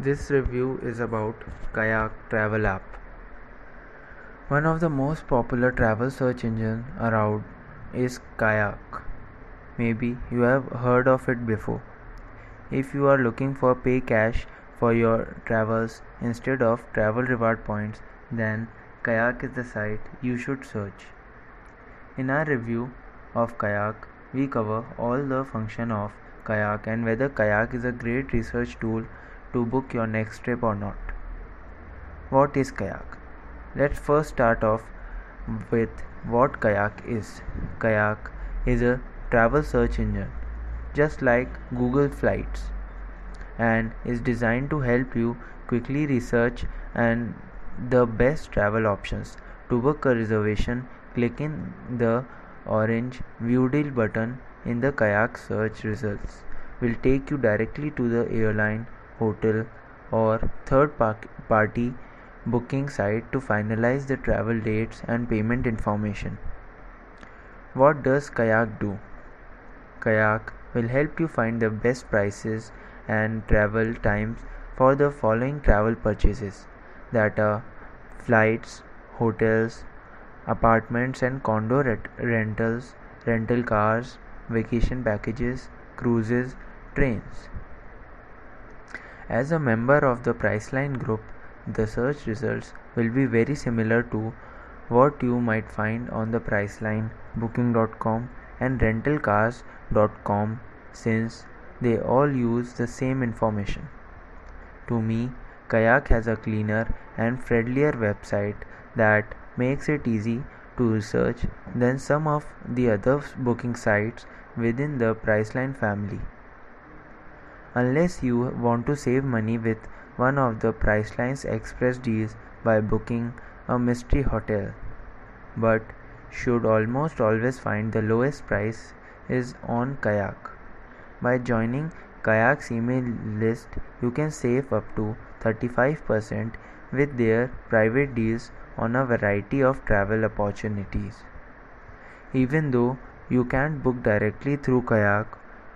This review is about Kayak travel app. One of the most popular travel search engine around is Kayak. Maybe you have heard of it before. If you are looking for pay cash for your travels instead of travel reward points, then Kayak is the site you should search. In our review of Kayak, we cover all the function of Kayak and whether Kayak is a great research tool to book your next trip or not. What is Kayak? Let's first start off with what Kayak is. Kayak is a travel search engine, just like Google Flights, and is designed to help you quickly research and the best travel options. To book a reservation, click in the orange View Deal button in the Kayak search results will take you directly to the airline hotel, or third party booking site to finalize the travel dates and payment information. What does Kayak do? Kayak will help you find the best prices and travel times for the following travel purchases that are flights, hotels, apartments and condo rentals, rental cars, vacation packages, cruises, trains. As a member of the Priceline group, the search results will be very similar to what you might find on the Priceline, Booking.com, and Rentalcars.com since they all use the same information. To me, Kayak has a cleaner and friendlier website that makes it easy to research than some of the other booking sites within the Priceline family unless you want to save money with one of the Priceline's express deals by booking a mystery hotel. But should almost always find the lowest price is on Kayak. By joining Kayak's email list, you can save up to 35% with their private deals on a variety of travel opportunities. Even though you can't book directly through Kayak,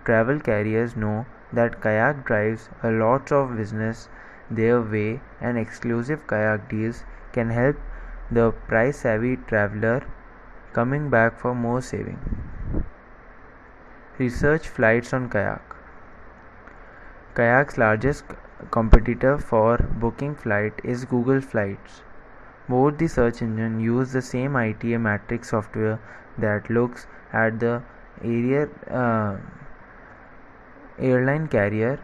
travel carriers know that Kayak drives a lot of business their way and exclusive kayak deals can help the price savvy traveler coming back for more saving. Research flights on kayak. Kayak's largest competitor for booking flight is Google Flights. Both the search engine use the same ITA matrix software that looks at the area uh, airline carrier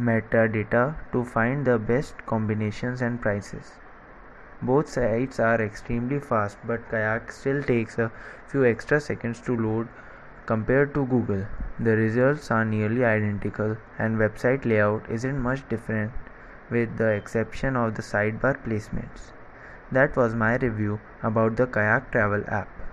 metadata to find the best combinations and prices. Both sites are extremely fast, but Kayak still takes a few extra seconds to load compared to Google. The results are nearly identical, and website layout isn't much different with the exception of the sidebar placements. That was my review about the Kayak travel app.